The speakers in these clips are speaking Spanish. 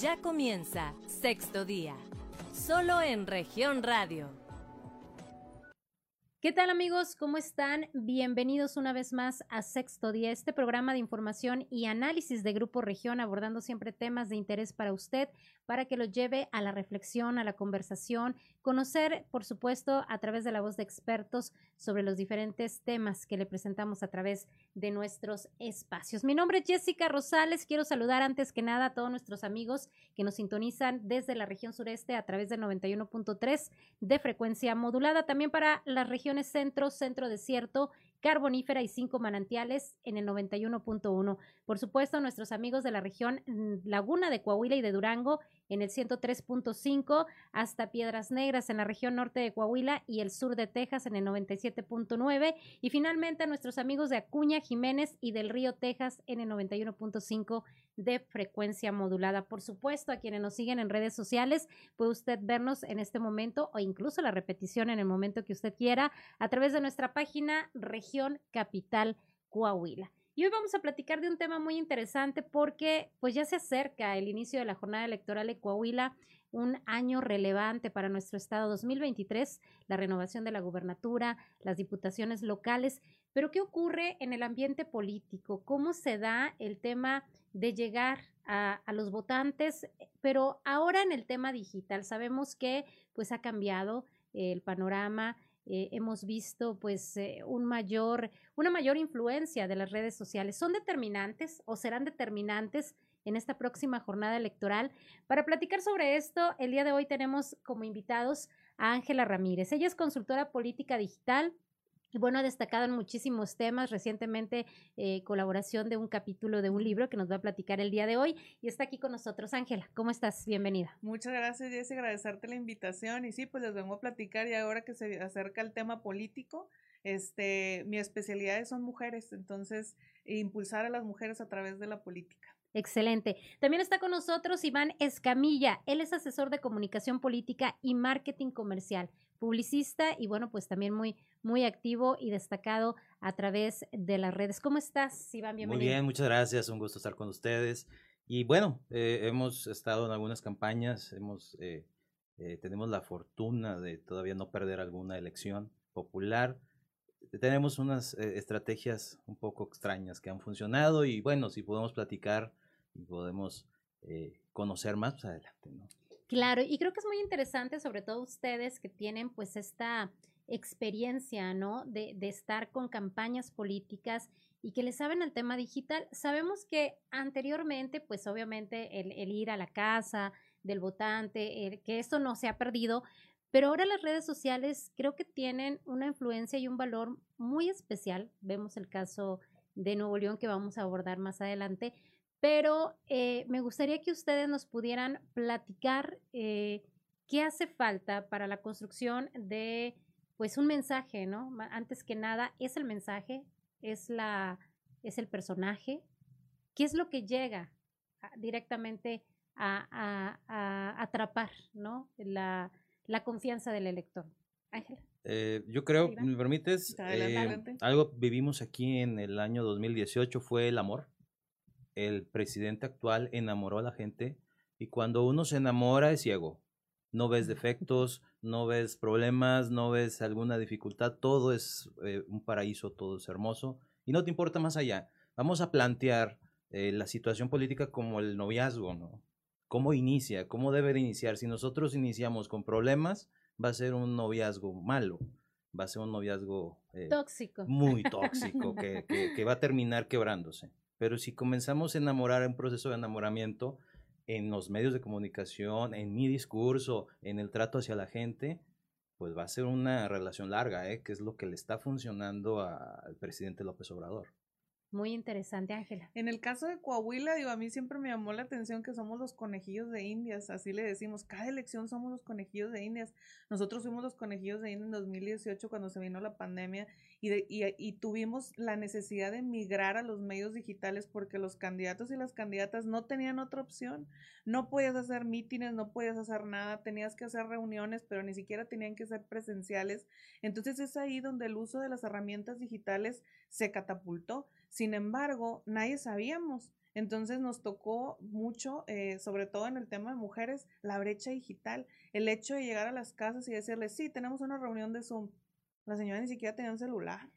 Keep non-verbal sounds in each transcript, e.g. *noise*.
Ya comienza sexto día, solo en región radio. ¿Qué tal amigos? ¿Cómo están? Bienvenidos una vez más a Sexto Día, este programa de información y análisis de Grupo Región, abordando siempre temas de interés para usted, para que lo lleve a la reflexión, a la conversación, conocer, por supuesto, a través de la voz de expertos sobre los diferentes temas que le presentamos a través de nuestros espacios. Mi nombre es Jessica Rosales, quiero saludar antes que nada a todos nuestros amigos que nos sintonizan desde la región sureste a través del 91.3 de frecuencia modulada, también para las regiones centro, centro desierto carbonífera y cinco manantiales en el 91.1. Por supuesto, nuestros amigos de la región mm, Laguna de Coahuila y de Durango en el 103.5 hasta Piedras Negras en la región norte de Coahuila y el sur de Texas en el 97.9 y finalmente a nuestros amigos de Acuña, Jiménez y del Río Texas en el 91.5 de frecuencia modulada. Por supuesto, a quienes nos siguen en redes sociales, puede usted vernos en este momento o incluso la repetición en el momento que usted quiera a través de nuestra página Región Capital Coahuila. Y hoy vamos a platicar de un tema muy interesante porque pues ya se acerca el inicio de la jornada electoral de Coahuila, un año relevante para nuestro estado 2023, la renovación de la gubernatura, las diputaciones locales, pero ¿qué ocurre en el ambiente político? ¿Cómo se da el tema de llegar a, los votantes? Pero ahora en el tema digital, sabemos que pues ha cambiado el panorama, eh, hemos visto pues eh, un mayor, una mayor influencia de las redes sociales. ¿Son determinantes o serán determinantes en esta próxima jornada electoral? Para platicar sobre esto, el día de hoy tenemos como invitados a Ángela Ramírez. Ella es consultora política digital, y bueno, ha destacado en muchísimos temas, recientemente eh, colaboración de un capítulo de un libro que nos va a platicar el día de hoy y está aquí con nosotros. Ángela, ¿cómo estás? Bienvenida. Muchas gracias, Jessy, agradecerte la invitación y sí, pues les vengo a platicar y ahora que se acerca el tema político, este, mi especialidad son mujeres, entonces impulsar a las mujeres a través de la política. Excelente. También está con nosotros Iván Escamilla. Él es asesor de comunicación política y marketing comercial, publicista y bueno, pues también muy, muy activo y destacado a través de las redes. ¿Cómo estás, Iván? Bienvenido. Muy bien, muchas gracias. Un gusto estar con ustedes. Y bueno, eh, hemos estado en algunas campañas, hemos, eh, eh, tenemos la fortuna de todavía no perder alguna elección popular. Tenemos unas estrategias un poco extrañas que han funcionado y bueno, si podemos platicar y podemos conocer más, pues adelante, ¿no? Claro, y creo que es muy interesante, sobre todo ustedes que tienen pues esta experiencia, ¿no? De, de estar con campañas políticas y que le saben al tema digital. Sabemos que anteriormente, pues obviamente el, el ir a la casa del votante, que esto no se ha perdido, pero ahora las redes sociales creo que tienen una influencia y un valor muy especial. Vemos el caso de Nuevo León que vamos a abordar más adelante, pero eh, me gustaría que ustedes nos pudieran platicar eh, qué hace falta para la construcción de pues un mensaje, ¿no? Antes que nada, es el mensaje, es la, es el personaje, qué es lo que llega directamente a, atrapar, ¿no? La, confianza del elector. Ángela. Eh, yo creo, ¿me permites? Eh, algo vivimos aquí en el año 2018 fue el amor. El presidente actual enamoró a la gente y cuando uno se enamora es ciego. No ves defectos, no ves problemas, no ves alguna dificultad, todo es eh, un paraíso, todo es hermoso y no te importa más allá. Vamos a plantear eh, la situación política como el noviazgo, ¿no? ¿Cómo inicia? ¿Cómo debe de iniciar? Si nosotros iniciamos con problemas, va a ser un noviazgo malo, va a ser un noviazgo eh, tóxico. Muy *laughs* tóxico, que, que, va a terminar quebrándose. Pero si comenzamos a enamorar, un proceso de enamoramiento, en los medios de comunicación, en mi discurso, en el trato hacia la gente, pues va a ser una relación larga, ¿eh? que es lo que le está funcionando al presidente López Obrador. Muy interesante, Ángela. En el caso de Coahuila, digo, a mí siempre me llamó la atención que somos los conejillos de Indias, así le decimos, cada elección somos los conejillos de Indias. Nosotros fuimos los conejillos de Indias en 2018 cuando se vino la pandemia y, y, tuvimos la necesidad de migrar a los medios digitales porque los candidatos y las candidatas no tenían otra opción. No podías hacer mítines, no podías hacer nada, tenías que hacer reuniones, pero ni siquiera tenían que ser presenciales. Entonces es ahí donde el uso de las herramientas digitales se catapultó. Sin embargo, nadie sabíamos. Entonces nos tocó mucho, eh, sobre todo en el tema de mujeres, la brecha digital, el hecho de llegar a las casas y decirles, sí, tenemos una reunión de Zoom. La señora ni siquiera tenía un celular.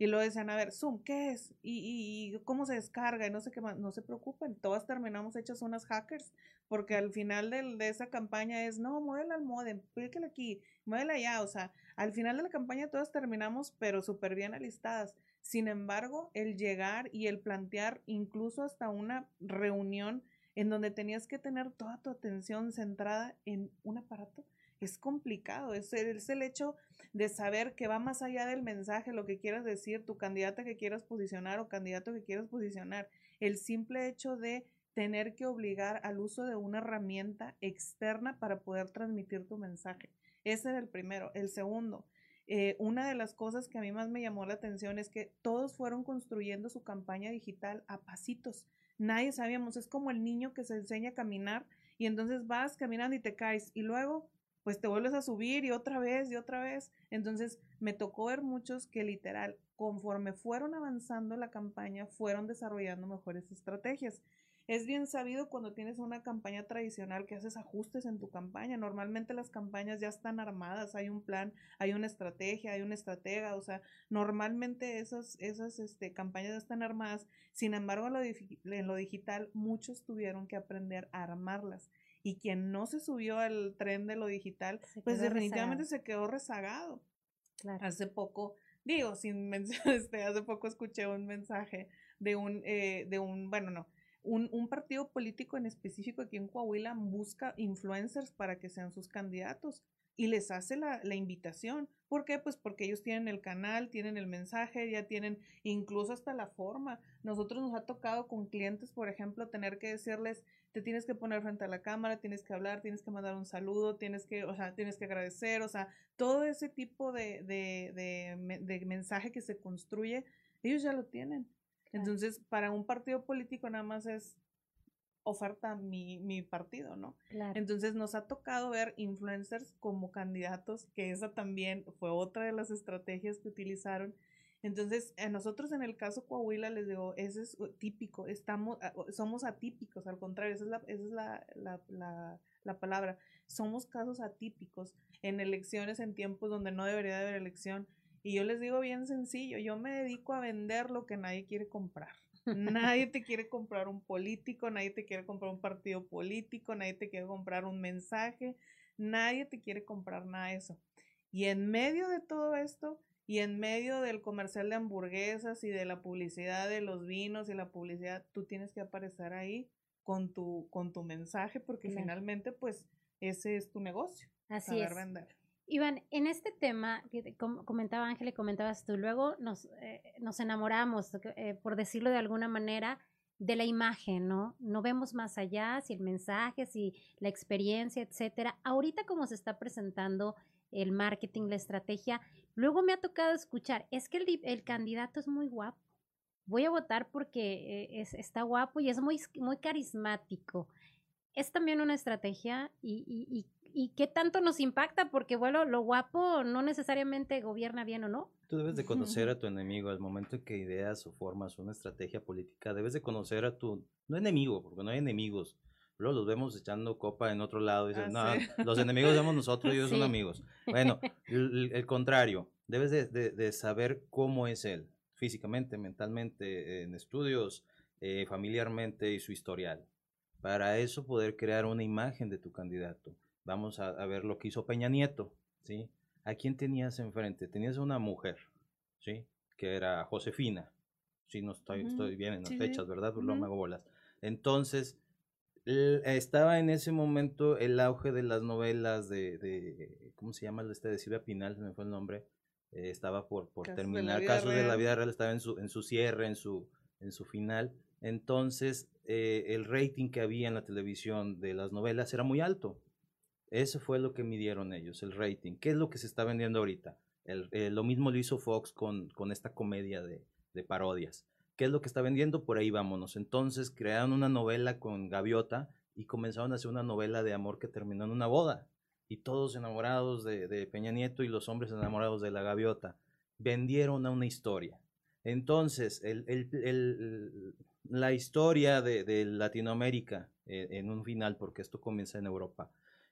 Y luego decían, a ver, Zoom, ¿qué es? ¿Y, cómo se descarga? Y no sé qué. No se preocupen, todas terminamos hechas unas hackers, porque al final de, esa campaña es, no, muévela al modem, píquele aquí, muévela allá. O sea, al final de la campaña todas terminamos, pero súper bien alistadas. Sin embargo, el llegar y el plantear incluso hasta una reunión en donde tenías que tener toda tu atención centrada en un aparato, es complicado, es el, es el hecho de saber que va más allá del mensaje, lo que quieras decir, tu candidata que quieras posicionar o candidato que quieras posicionar. El simple hecho de tener que obligar al uso de una herramienta externa para poder transmitir tu mensaje. Ese era el primero. El segundo, eh, una de las cosas que a mí más me llamó la atención es que todos fueron construyendo su campaña digital a pasitos. Nadie sabíamos, es como el niño que se enseña a caminar y entonces vas caminando y te caes y luego pues te vuelves a subir y otra vez y otra vez. Entonces me tocó ver muchos que literal, conforme fueron avanzando la campaña, fueron desarrollando mejores estrategias. Es bien sabido cuando tienes una campaña tradicional que haces ajustes en tu campaña. Normalmente las campañas ya están armadas, hay un plan, hay una estrategia, hay una estratega, o sea, normalmente esas, esas este, campañas ya están armadas. Sin embargo, en lo, en lo digital muchos tuvieron que aprender a armarlas y quien no se subió al tren de lo digital, pues definitivamente se quedó rezagado. Hace poco, digo, sin *laughs* este, hace poco escuché un mensaje de un, eh, de un, bueno, no, un, un, partido político en específico aquí en Coahuila busca influencers para que sean sus candidatos y les hace la, la, invitación. ¿Por qué? Pues porque ellos tienen el canal, tienen el mensaje, ya tienen incluso hasta la forma. Nosotros nos ha tocado con clientes, por ejemplo, tener que decirles, te tienes que poner frente a la cámara, tienes que hablar, tienes que mandar un saludo, tienes que, o sea, tienes que agradecer, o sea, todo ese tipo de, de, de, de mensaje que se construye, ellos ya lo tienen. Entonces, para un partido político nada más es oferta mi, mi partido, ¿no? Entonces nos ha tocado ver influencers como candidatos, que esa también fue otra de las estrategias que utilizaron entonces, a nosotros en el caso Coahuila, les digo, ese es típico, estamos, somos atípicos, al contrario, esa es, la, esa es la, la, la, la, palabra, somos casos atípicos en elecciones en tiempos donde no debería haber elección. Y yo les digo bien sencillo, yo me dedico a vender lo que nadie quiere comprar. Nadie te quiere comprar un político, nadie te quiere comprar un partido político, nadie te quiere comprar un mensaje, nadie te quiere comprar nada de eso. Y en medio de todo esto, y en medio del comercial de hamburguesas y de la publicidad de los vinos y la publicidad, tú tienes que aparecer ahí con tu, con tu mensaje porque finalmente pues ese es tu negocio. Así es. Vender. Iván, en este tema, que comentaba Ángel y comentabas tú, luego nos, eh, nos enamoramos, eh, por decirlo de alguna manera, de la imagen, ¿no? No vemos más allá, si el mensaje, si la experiencia, etcétera. Ahorita como se está presentando el marketing, la estrategia, Luego me ha tocado escuchar, es que el, candidato es muy guapo. Voy a votar porque eh, está guapo y es muy, muy carismático. Es también una estrategia y, qué tanto nos impacta porque, bueno, lo guapo no necesariamente gobierna bien o no. Tú debes de conocer a tu enemigo al momento en que ideas o formas una estrategia política. Debes de conocer a tu, no enemigo, porque no hay enemigos, Luego los vemos echando copa en otro lado y dicen, ah, no, los enemigos somos nosotros, ellos son amigos. *laughs* Bueno, el, contrario, debes de, saber cómo es él, físicamente, mentalmente, en estudios, eh, familiarmente y su historial. Para eso poder crear una imagen de tu candidato. Vamos a, ver lo que hizo Peña Nieto, ¿sí? ¿A quién tenías enfrente? Tenías una mujer, ¿sí? Que era Josefina. Sí, no estoy, estoy bien en las fechas, ¿verdad? Pues no me hago bolas. Entonces, estaba en ese momento el auge de las novelas de, de ¿cómo se llama? Este de Silvia Pinal, se me fue el nombre. Eh, estaba por, por terminar. Casos de la vida real estaba en su, en su cierre, en su, en su final. Entonces, eh, el rating que había en la televisión de las novelas era muy alto. Eso fue lo que midieron ellos, el rating. ¿Qué es lo que se está vendiendo ahorita? El, eh, lo mismo lo hizo Fox con, con esta comedia de, de parodias. ¿Qué es lo que está vendiendo? Por ahí vámonos. Entonces crearon una novela con Gaviota y comenzaron a hacer una novela de amor que terminó en una boda. Y todos enamorados de, Peña Nieto y los hombres enamorados de la Gaviota. Vendieron a una historia. Entonces, el, la historia de, Latinoamérica eh, en un final, porque esto comienza en Europa.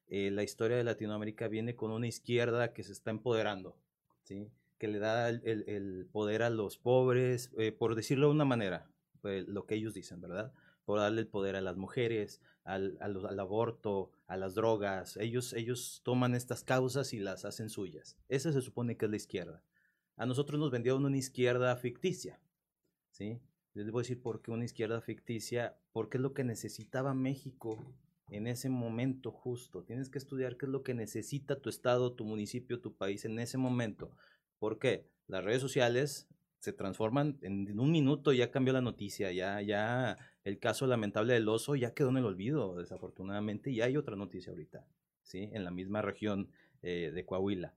Eh, la historia de Latinoamérica viene con una izquierda que se está empoderando, ¿sí? que le da el, poder a los pobres, eh, por decirlo de una manera, pues, lo que ellos dicen, ¿verdad? Por darle el poder a las mujeres, al, al, aborto, a las drogas. Ellos, ellos toman estas causas y las hacen suyas. Esa se supone que es la izquierda. A nosotros nos vendieron una izquierda ficticia, ¿sí? les voy a decir por qué una izquierda ficticia, porque es lo que necesitaba México en ese momento justo. Tienes que estudiar qué es lo que necesita tu estado, tu municipio, tu país en ese momento. ¿Por qué? Las redes sociales se transforman en un minuto, ya cambió la noticia, ya, ya el caso lamentable del oso ya quedó en el olvido, desafortunadamente, y hay otra noticia ahorita, ¿sí? En la misma región eh, de Coahuila.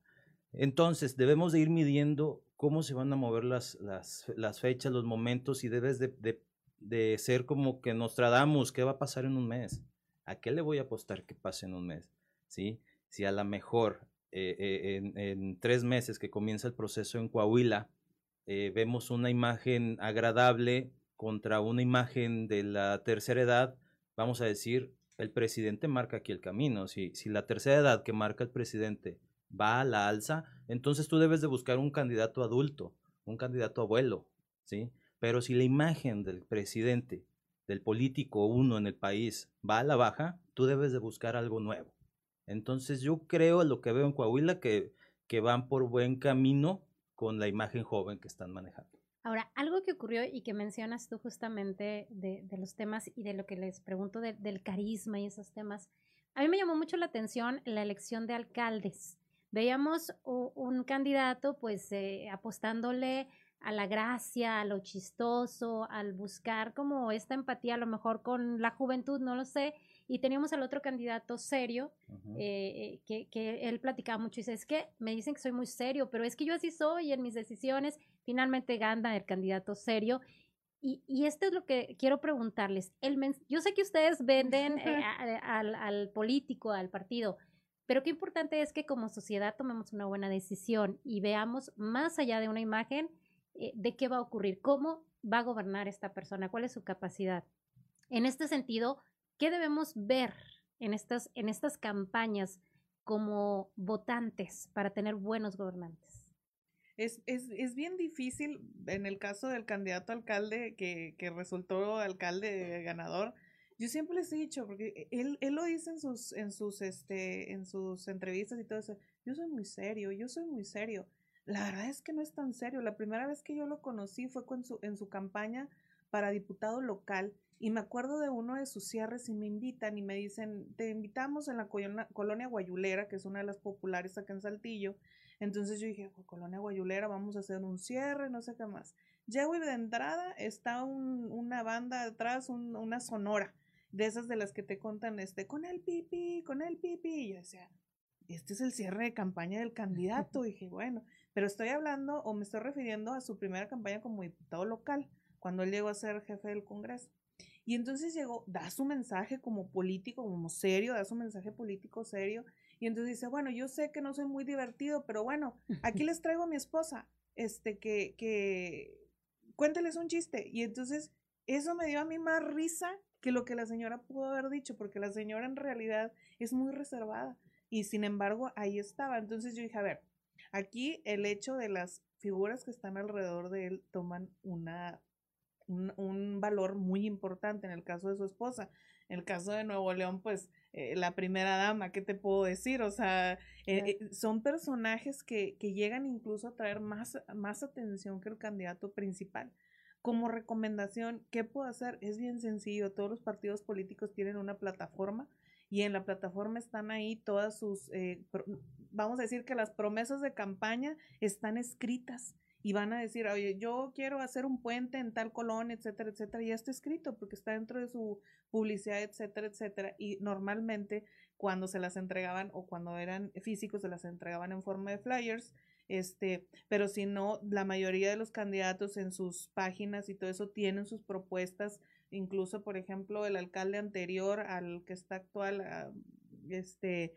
Entonces, debemos de ir midiendo cómo se van a mover las, las, fechas, los momentos, y debes de, ser como que nos tradamos, ¿qué va a pasar en un mes? ¿A qué le voy a apostar que pase en un mes? ¿Sí? Si a lo mejor eh, eh, en, tres meses que comienza el proceso en Coahuila, eh, vemos una imagen agradable contra una imagen de la tercera edad, vamos a decir, el presidente marca aquí el camino. Si, si la tercera edad que marca el presidente va a la alza, entonces tú debes de buscar un candidato adulto, un candidato abuelo, ¿sí? Pero si la imagen del presidente, del político uno en el país va a la baja, tú debes de buscar algo nuevo. Entonces yo creo, lo que veo en Coahuila, que, que van por buen camino con la imagen joven que están manejando. Ahora, algo que ocurrió y que mencionas tú justamente de, los temas y de lo que les pregunto del carisma y esos temas, a mí me llamó mucho la atención la elección de alcaldes veíamos un candidato pues eh, apostándole a la gracia, a lo chistoso, al buscar como esta empatía a lo mejor con la juventud, no lo sé, y teníamos al otro candidato serio, eh, eh, que, él platicaba mucho y dice, es que me dicen que soy muy serio, pero es que yo así soy en mis decisiones, finalmente gana el candidato serio. Y, y esto es lo que quiero preguntarles. El yo sé que ustedes venden *laughs* al, al político, al partido, pero qué importante es que como sociedad tomemos una buena decisión y veamos más allá de una imagen eh, de qué va a ocurrir, cómo va a gobernar esta persona, cuál es su capacidad. En este sentido, ¿qué debemos ver en estas, en estas campañas como votantes para tener buenos gobernantes? Es, es, es, bien difícil en el caso del candidato alcalde que, que resultó alcalde ganador, yo siempre les he dicho, porque él, él lo dice en sus, en sus, este, en sus entrevistas y todo eso, yo soy muy serio, yo soy muy serio. La verdad es que no es tan serio. La primera vez que yo lo conocí fue con su, en su campaña para diputado local y me acuerdo de uno de sus cierres y me invitan y me dicen, te invitamos en la colonia Guayulera, que es una de las populares acá en Saltillo. Entonces yo dije, oh, colonia Guayulera, vamos a hacer un cierre, no sé qué más. Llego y de entrada está una banda detrás, una sonora de esas de las que te contan, este, con el pipi, con el pipi. Y yo decía, este es el cierre de campaña del *laughs* candidato. Y dije, bueno, pero estoy hablando o me estoy refiriendo a su primera campaña como diputado local, cuando él llegó a ser jefe del Congreso. Y entonces llegó, da su mensaje como político, como serio, da su mensaje político serio. Y entonces dice, bueno, yo sé que no soy muy divertido, pero bueno, aquí *laughs* les traigo a mi esposa, este, que, que, cuénteles un chiste. Y entonces eso me dio a mí más risa que lo que la señora pudo haber dicho, porque la señora en realidad es muy reservada y sin embargo ahí estaba. Entonces yo dije, a ver, aquí el hecho de las figuras que están alrededor de él toman una, un, valor muy importante en el caso de su esposa. En el caso de Nuevo León, pues eh, la primera dama, ¿qué te puedo decir? O sea, eh, eh, son personajes que, que, llegan incluso a traer más, más atención que el candidato principal. Como recomendación, ¿qué puedo hacer? Es bien sencillo. Todos los partidos políticos tienen una plataforma y en la plataforma están ahí todas sus, eh, vamos a decir que las promesas de campaña están escritas y van a decir, oye, yo quiero hacer un puente en tal colonia, etcétera, etcétera, y ya está escrito porque está dentro de su publicidad, etcétera, etcétera. Y normalmente cuando se las entregaban o cuando eran físicos se las entregaban en forma de flyers este, pero si no, la mayoría de los candidatos en sus páginas y todo eso tienen sus propuestas, incluso, por ejemplo, el alcalde anterior al que está actual, ah, este,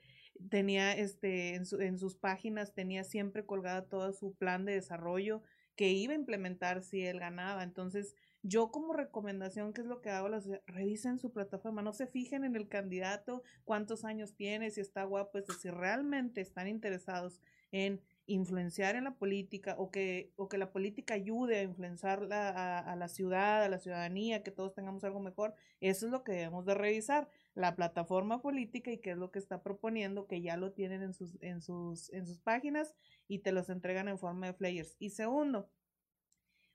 tenía, este, en, en sus páginas tenía siempre colgada todo su plan de desarrollo que iba a implementar si él ganaba. Entonces, yo como recomendación, ¿qué es lo que hago? Las, revisen su plataforma, no se fijen en el candidato, cuántos años tiene, si está guapo, es decir, realmente están interesados en influenciar en la política o que, o que la política ayude a influenciar a, a, la ciudad, a la ciudadanía, que todos tengamos algo mejor, eso es lo que debemos de revisar, la plataforma política y qué es lo que está proponiendo, que ya lo tienen en sus, en sus, en sus páginas y te los entregan en forma de flyers. Y segundo,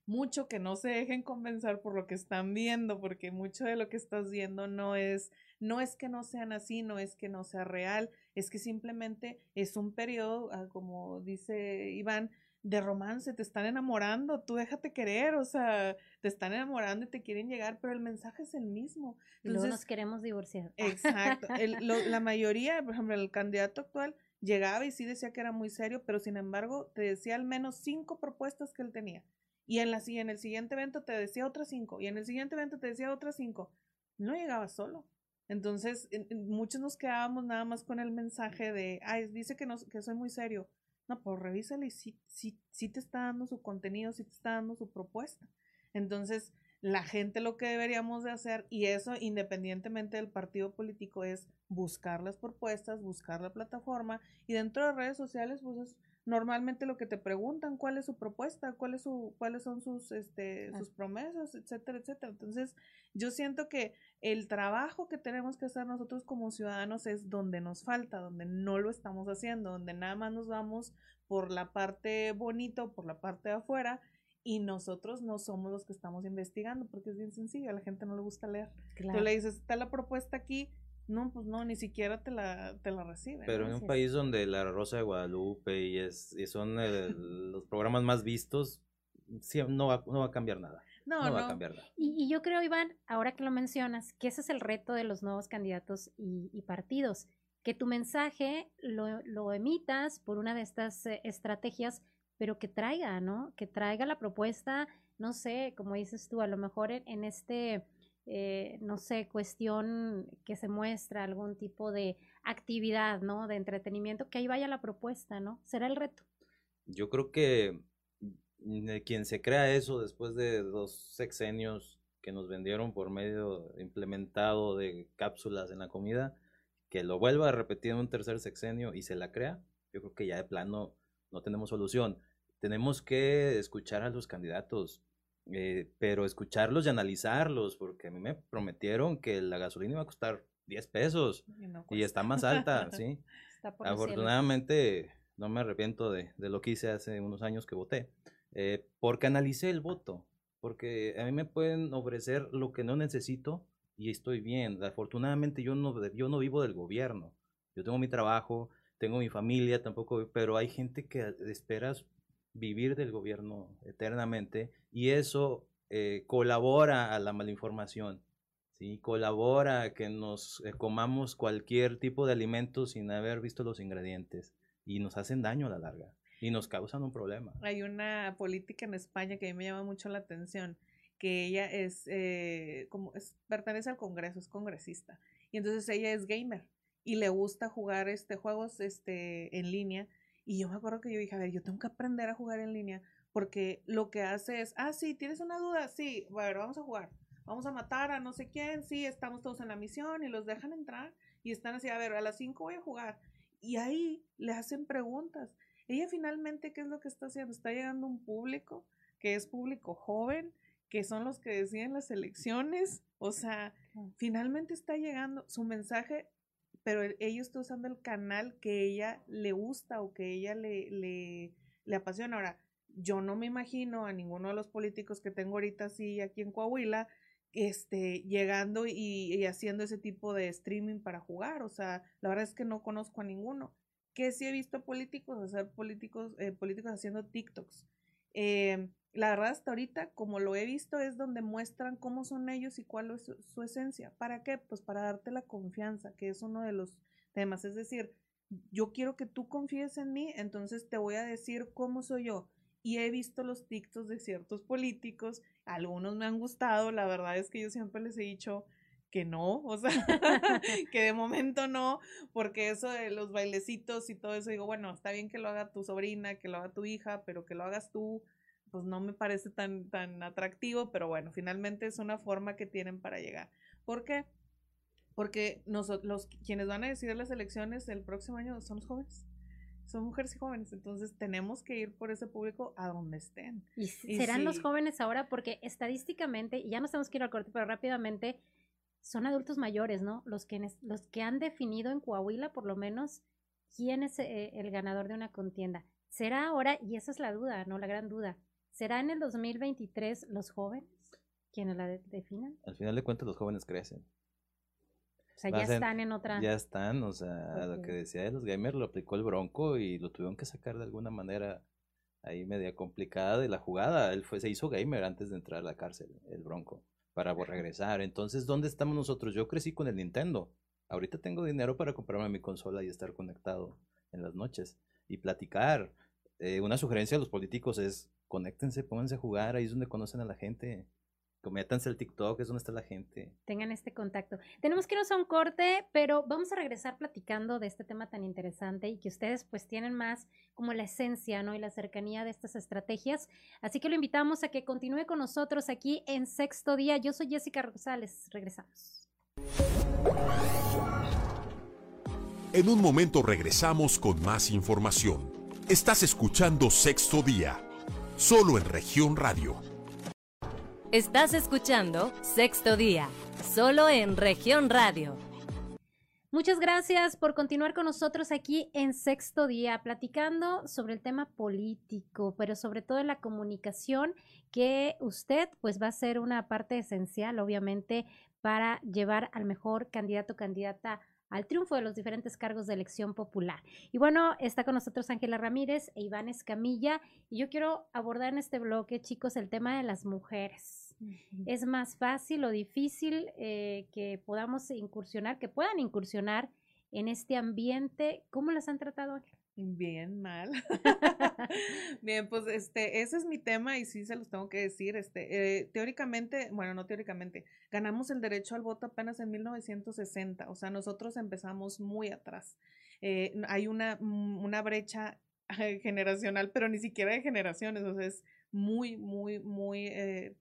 mucho que no se dejen convencer por lo que están viendo, porque mucho de lo que estás viendo no es, no es que no sean así, no es que no sea real, es que simplemente es un periodo, ah, como dice Iván, de romance, te están enamorando, tú déjate querer, o sea, te están enamorando y te quieren llegar, pero el mensaje es el mismo. Entonces, nos queremos divorciar. Exacto. *laughs* la mayoría, por ejemplo, el candidato actual llegaba y sí decía que era muy serio, pero sin embargo te decía al menos cinco propuestas que él tenía. Y en, la, en el siguiente evento te decía otras cinco. Y en el siguiente evento te decía otras cinco. No llegaba solo. Entonces, muchos nos quedábamos nada más con el mensaje de, ay, dice que, no, que soy muy serio. No, pues revísale y sí, sí, te está dando su contenido, sí te está dando su propuesta. Entonces, la gente lo que deberíamos de hacer, y eso independientemente del partido político, es buscar las propuestas, buscar la plataforma, y dentro de redes sociales, pues es normalmente lo que te preguntan, cuál es su propuesta, cuál es su, cuáles son sus, este, sus promesas, etcétera, etcétera. Entonces, yo siento que el trabajo que tenemos que hacer nosotros como ciudadanos es donde nos falta, donde no lo estamos haciendo, donde nada más nos vamos por la parte bonita o por la parte de afuera y nosotros no somos los que estamos investigando, porque es bien sencillo, a la gente no le gusta leer. Claro. le dices, está la propuesta aquí, no, pues no, ni siquiera te la, te la reciben. Pero en un país donde La Rosa de Guadalupe y, es, y son los programas más vistos, no, va, no va a cambiar nada. No, no, va a cambiar nada. Y, yo creo, Iván, ahora que lo mencionas, que ese es el reto de los nuevos candidatos y, partidos, que tu mensaje lo, lo, emitas por una de estas eh, estrategias, pero que traiga, ¿no? Que traiga la propuesta, no sé, como dices tú, a lo mejor en este eh, no sé, cuestión que se muestra, algún tipo de actividad, ¿no? De entretenimiento, que ahí vaya la propuesta, ¿no? Será el reto. Yo creo que mm, quien se crea eso después de dos sexenios que nos vendieron por medio implementado de cápsulas en la comida, que lo vuelva a repetir en un tercer sexenio y se la crea, yo creo que ya de plano no tenemos solución. Tenemos que escuchar a los candidatos, eh, pero escucharlos y analizarlos, porque a mí me prometieron que la gasolina iba a costar 10 pesos y, está más alta, *laughs* ¿sí? Afortunadamente no me arrepiento de, de, lo que hice hace unos años que voté, eh, porque analicé el voto, porque a mí me pueden ofrecer lo que no necesito y estoy bien. Afortunadamente yo no, yo no vivo del gobierno, yo tengo mi trabajo, tengo mi familia, tampoco, pero hay gente que esperas vivir del gobierno eternamente y eso eh, colabora a la malinformación, ¿sí? colabora a que nos eh, comamos cualquier tipo de alimento sin haber visto los ingredientes y nos hacen daño a la larga y nos causan un problema. Hay una política en España que a mí me llama mucho la atención, que ella es, eh, como es, pertenece al Congreso, es congresista, y entonces ella es gamer y le gusta jugar este juegos este en línea y yo me acuerdo que yo dije, a ver, yo tengo que aprender a jugar en línea porque lo que hace es, ah, sí, ¿tienes una duda? Sí, bueno, vamos a jugar. Vamos a matar a no sé quién, sí, estamos todos en la misión y los dejan entrar y están así, a ver, a las 5 voy a jugar. Y ahí le hacen preguntas. Ella finalmente, ¿qué es lo que está haciendo? Está llegando un público que es público joven, que son los que deciden las elecciones. O sea, finalmente está llegando su mensaje pero ella está usando el canal que ella le gusta o que ella le, le, le apasiona. Ahora, yo no me imagino a ninguno de los políticos que tengo ahorita así aquí en Coahuila, este, llegando y, y, haciendo ese tipo de streaming para jugar. O sea, la verdad es que no conozco a ninguno. Que sí he visto políticos hacer políticos, eh, políticos haciendo TikToks. Eh, la verdad hasta ahorita, como lo he visto, es donde muestran cómo son ellos y cuál es su, esencia. ¿Para qué? Pues para darte la confianza, que es uno de los temas. Es decir, yo quiero que tú confíes en mí, entonces te voy a decir cómo soy yo. Y he visto los TikToks de ciertos políticos, algunos me han gustado, la verdad es que yo siempre les he dicho que no, o sea, *laughs* que de momento no, porque eso de los bailecitos y todo eso, digo, bueno, está bien que lo haga tu sobrina, que lo haga tu hija, pero que lo hagas tú, pues no me parece tan, tan atractivo, pero bueno, finalmente es una forma que tienen para llegar. ¿Por qué? Porque nosotros, los, quienes van a decidir las elecciones el próximo año son los jóvenes son mujeres y jóvenes, entonces tenemos que ir por ese público a donde estén. Y, serán los jóvenes ahora porque estadísticamente, y ya no tenemos que ir al corte, pero rápidamente, son adultos mayores, ¿no? Los que, los que han definido en Coahuila, por lo menos, quién es eh, el ganador de una contienda. ¿Será ahora, y esa es la duda, ¿no? La gran duda, ¿será en el 2023 los jóvenes quienes la definan? Al final de cuentas, los jóvenes crecen. O sea, ya están en otra. Ya están, o sea, lo que decía de los gamers lo aplicó el Bronco y lo tuvieron que sacar de alguna manera ahí media complicada de la jugada. Él fue, se hizo gamer antes de entrar a la cárcel, el Bronco, para regresar. Entonces, ¿dónde estamos nosotros? Yo crecí con el Nintendo. Ahorita tengo dinero para comprarme mi consola y estar conectado en las noches y platicar. Eh, una sugerencia a los políticos es conéctense, pónganse a jugar, ahí es donde conocen a la gente. Cométanse el TikTok, es donde está la gente. Tengan este contacto. Tenemos que irnos a un corte, pero vamos a regresar platicando de este tema tan interesante y que ustedes pues tienen más como la esencia, ¿no? Y la cercanía de estas estrategias. Así que lo invitamos a que continúe con nosotros aquí en Sexto Día. Yo soy Jessica Rosales. Regresamos. En un momento regresamos con más información. Estás escuchando Sexto Día, solo en región radio Estás escuchando Sexto Día, solo en región radio. Muchas gracias por continuar con nosotros aquí en Sexto Día, platicando sobre el tema político, pero sobre todo en la comunicación, que usted pues va a ser una parte esencial, obviamente, para llevar al mejor candidato o candidata al triunfo de los diferentes cargos de elección popular. Y bueno, está con nosotros Ángela Ramírez e Iván Escamilla y yo quiero abordar en este bloque, chicos, el tema de las mujeres. ¿Es más fácil o difícil eh, que podamos incursionar, que puedan incursionar en este ambiente? ¿Cómo las han tratado, Ángela? Bien, mal. *laughs* *laughs* Bien, pues este, ese es mi tema y sí se los tengo que decir. Este, eh, teóricamente, bueno, no teóricamente, ganamos el derecho al voto apenas en 1960, o sea, nosotros empezamos muy atrás. Eh, hay una, mm, una brecha *laughs* generacional, pero ni siquiera de generaciones, o sea, es muy, muy, muy eh,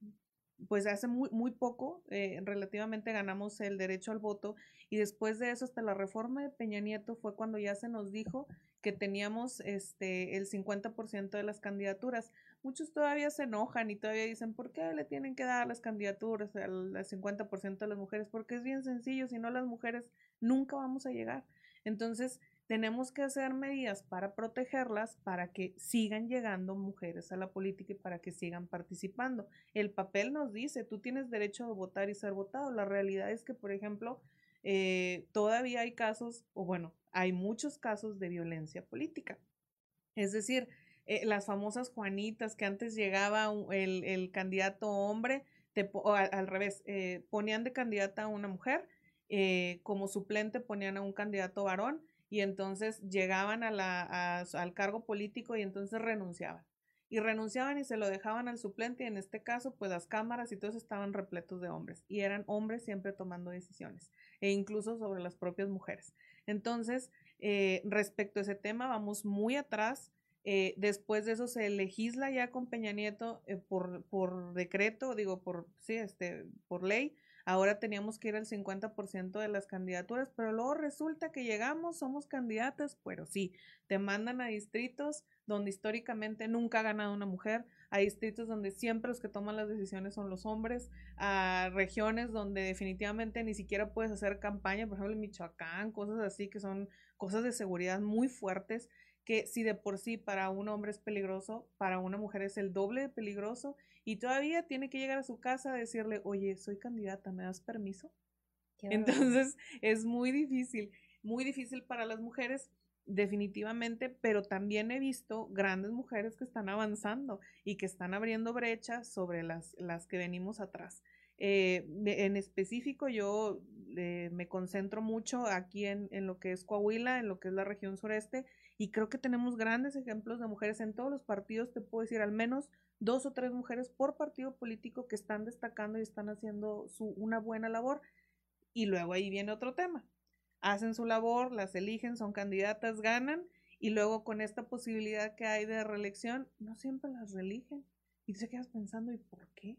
pues hace muy, muy poco, eh, relativamente ganamos el derecho al voto y después de eso hasta la reforma de Peña Nieto fue cuando ya se nos dijo que teníamos este el 50% de las candidaturas. Muchos todavía se enojan y todavía dicen, ¿por qué le tienen que dar las candidaturas al, al 50% de las mujeres? Porque es bien sencillo, si no las mujeres nunca vamos a llegar. Entonces, tenemos que hacer medidas para protegerlas, para que sigan llegando mujeres a la política y para que sigan participando. El papel nos dice, tú tienes derecho a votar y ser votado. La realidad es que, por ejemplo, eh, todavía hay casos, o bueno, hay muchos casos de violencia política. Es decir, eh, las famosas Juanitas que antes llegaba el, candidato hombre, o al, revés, eh, ponían de candidata a una mujer, como suplente ponían a un candidato varón y entonces llegaban a al cargo político y entonces renunciaban. Y renunciaban y se lo dejaban al suplente y en este caso pues las cámaras y todos estaban repletos de hombres y eran hombres siempre tomando decisiones e incluso sobre las propias mujeres. Entonces, eh, respecto a ese tema vamos muy atrás. Eh, después de eso se legisla ya con Peña Nieto eh, por, por decreto, digo, por, sí, este, por ley, Ahora teníamos que ir al 50% de las candidaturas, pero luego resulta que llegamos, somos candidatas, pero sí, te mandan a distritos donde históricamente nunca ha ganado una mujer, a distritos donde siempre los que toman las decisiones son los hombres, a regiones donde definitivamente ni siquiera puedes hacer campaña, por ejemplo Michoacán, cosas así que son cosas de seguridad muy fuertes que si de por sí para un hombre es peligroso, para una mujer es el doble de peligroso y todavía tiene que llegar a su casa a decirle, oye, soy candidata, ¿me das permiso? Entonces es muy difícil, muy difícil para las mujeres definitivamente, pero también he visto grandes mujeres que están avanzando y que están abriendo brechas sobre las, las que venimos atrás. Eh, en específico, yo eh, me concentro mucho aquí en, en, lo que es Coahuila, en lo que es la región sureste, y creo que tenemos grandes ejemplos de mujeres en todos los partidos, te puedo decir al menos dos o tres mujeres por partido político que están destacando y están haciendo su, una buena labor. Y luego ahí viene otro tema. Hacen su labor, las eligen, son candidatas, ganan y luego con esta posibilidad que hay de reelección, no siempre las reeligen. Y te quedas pensando, ¿y por qué?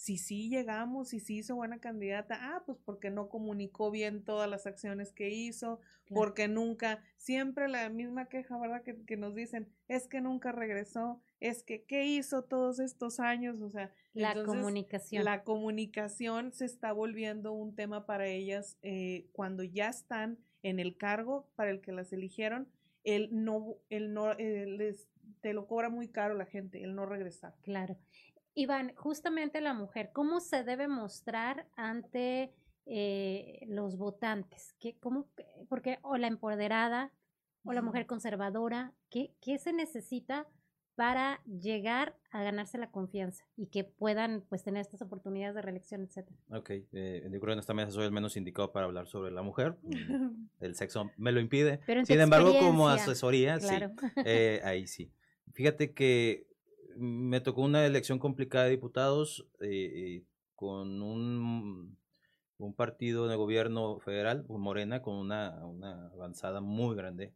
Si sí llegamos, si sí hizo buena candidata, ah, pues porque no comunicó bien todas las acciones que hizo, porque nunca, siempre la misma queja, ¿verdad? Que, que, nos dicen, es que nunca regresó, es que, ¿qué hizo todos estos años? O sea, la comunicación. La comunicación se está volviendo un tema para ellas eh, cuando ya están en el cargo para el que las eligieron, el no, el no, eh, les, te lo cobra muy caro la gente, el no regresar. Claro. Iván, justamente la mujer, ¿cómo se debe mostrar ante eh, los votantes? ¿Qué, cómo, porque, o la empoderada, o la mujer conservadora, ¿qué, ¿qué se necesita para llegar a ganarse la confianza y que puedan pues tener estas oportunidades de reelección, etcétera. Ok, eh, yo creo que en esta mesa soy el menos indicado para hablar sobre la mujer. *laughs* El sexo me lo impide. Pero Sin embargo, como asesoría, sí, *laughs* eh, ahí sí. Fíjate que me tocó una elección complicada de diputados eh, con un, un, partido de gobierno federal, Morena, con una, una avanzada muy grande.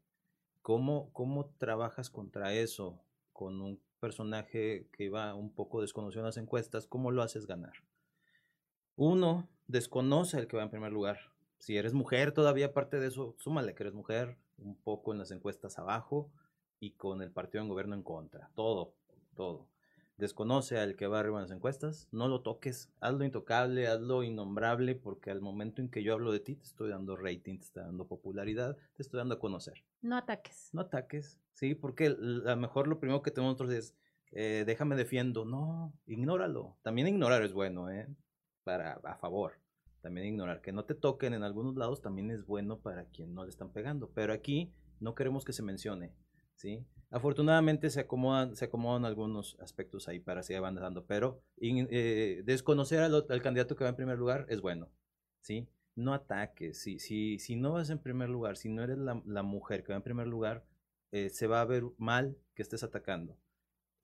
¿Cómo, ¿Cómo trabajas contra eso? con un personaje que va un poco desconocido en las encuestas, ¿cómo lo haces ganar? Uno, desconoce al que va en primer lugar. Si eres mujer, todavía aparte de eso, súmale que eres mujer, un poco en las encuestas abajo y con el partido en gobierno en contra. Todo, todo desconoce al que va arriba en las encuestas, no lo toques, hazlo intocable, hazlo innombrable, porque al momento en que yo hablo de ti, te estoy dando rating, te estoy dando popularidad, te estoy dando a conocer. No ataques. No ataques, sí, porque a lo mejor lo primero que tenemos nosotros es, eh, déjame defiendo, no, ignóralo. También ignorar es bueno, ¿eh? Para, a favor. También ignorar. Que no te toquen en algunos lados también es bueno para quien no le están pegando. Pero aquí no queremos que se mencione, ¿sí? Afortunadamente se acomodan, se acomodan algunos aspectos ahí para seguir avanzando, pero eh, desconocer al, candidato que va en primer lugar es bueno, ¿sí? No ataques, si, si, si no vas en primer lugar, si no eres la, mujer que va en primer lugar, eh, se va a ver mal que estés atacando.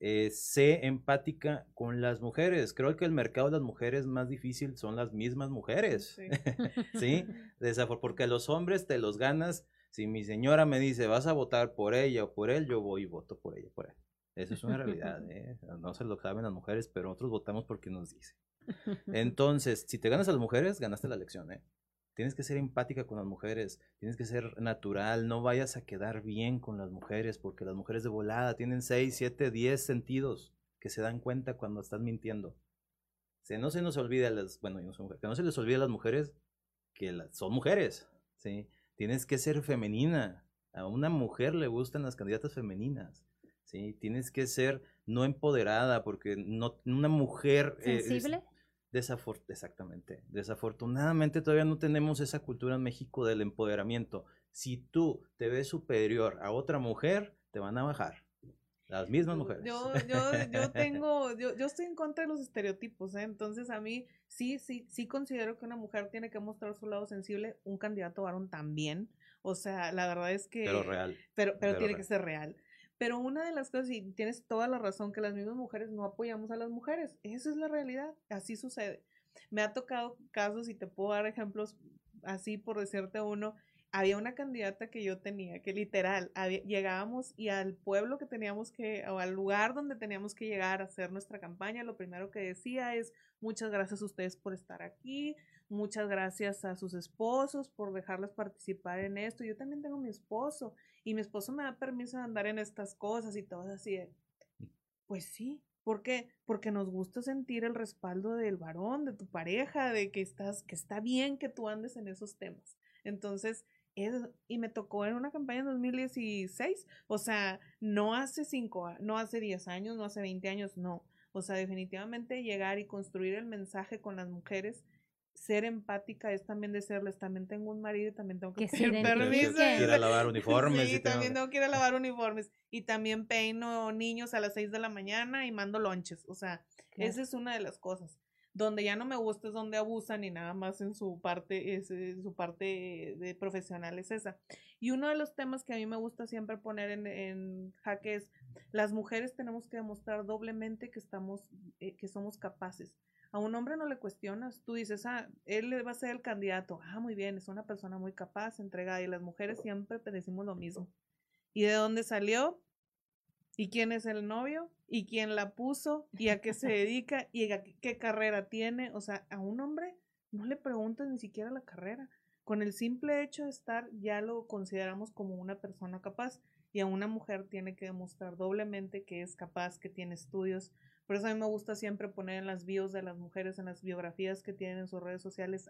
Eh, sé empática con las mujeres. Creo que el mercado de las mujeres más difícil son las mismas mujeres. Sí. *laughs* ¿Sí? *laughs* Porque los hombres te los ganas si mi señora me dice, vas a votar por ella o por él, yo voy y voto por ella, por él. Eso es una realidad, *laughs* ¿eh? No se lo saben las mujeres, pero nosotros votamos porque nos dice. *laughs* Entonces, si te ganas a las mujeres, ganaste la elección, ¿eh? Tienes que ser empática con las mujeres, tienes que ser natural, no vayas a quedar bien con las mujeres, porque las mujeres de volada tienen 6, 7, 10 sentidos que se dan cuenta cuando estás mintiendo. Si no se nos olvide a las, bueno, no que no se les olvide a las mujeres que son mujeres, ¿sí? Tienes que ser femenina. A una mujer le gustan las candidatas femeninas. ¿sí? Tienes que ser no empoderada, porque no, una mujer... ¿Sensible? exactamente. Desafortunadamente todavía no tenemos esa cultura en México del empoderamiento. Si tú te ves superior a otra mujer, te van a bajar. Las mismas mujeres. Yo, yo, yo *laughs* tengo, yo, yo estoy en contra de los estereotipos, ¿eh? entonces a mí sí, sí, sí considero que una mujer tiene que mostrar su lado sensible, un candidato varón también, o sea, la verdad es que... Pero real. Pero, pero tiene que ser real. Pero una de las cosas, y tienes toda la razón, que las mismas mujeres no apoyamos a las mujeres, esa es la realidad, así sucede. Me ha tocado casos y te puedo dar ejemplos así por decirte uno, había una candidata que yo tenía, que literal, llegábamos y al pueblo que teníamos que, o al lugar donde teníamos que llegar a hacer nuestra campaña, lo primero que decía es, muchas gracias a ustedes por estar aquí, muchas gracias a sus esposos por dejarles participar en esto. Yo también tengo mi esposo y mi esposo me da permiso de andar en estas cosas y todo así. pues sí, ¿Por qué? Porque nos gusta sentir el respaldo del varón, de tu pareja, de que estás, que está bien que tú andes en esos temas. Entonces, y me tocó en una campaña en 2016, o sea, no hace cinco, no hace 10 años, no hace 20 años, no. O sea, definitivamente llegar y construir el mensaje con las mujeres, ser empática es también decirles, también tengo un marido y también tengo que, pedir permiso. ir a *laughs* lavar uniformes. Sí, también tengo que ir a lavar uniformes. Y también peino niños a las 6 de la mañana y mando lonches. O sea, esa es una de las cosas. Donde ya no me gusta es donde abusan y nada más en su parte, es, su parte de profesional es esa. Y uno de los temas que a mí me gusta siempre poner en, en jaque es las mujeres tenemos que demostrar doblemente que estamos, eh, que somos capaces. A un hombre no le cuestionas, tú dices, ah, él va a ser el candidato, ah, muy bien, es una persona muy capaz, entregada, y las mujeres siempre decimos lo mismo. ¿Y de dónde salió? ¿Y quién es el novio? ¿Y quién la puso? ¿Y a qué se *laughs* dedica? ¿Y a qué carrera tiene? O sea, a un hombre no le preguntas ni siquiera la carrera. Con el simple hecho de estar ya lo consideramos como una persona capaz y a una mujer tiene que demostrar doblemente que es capaz, que tiene estudios. Por eso a mí me gusta siempre poner en las bios de las mujeres, en las biografías que tienen en sus redes sociales,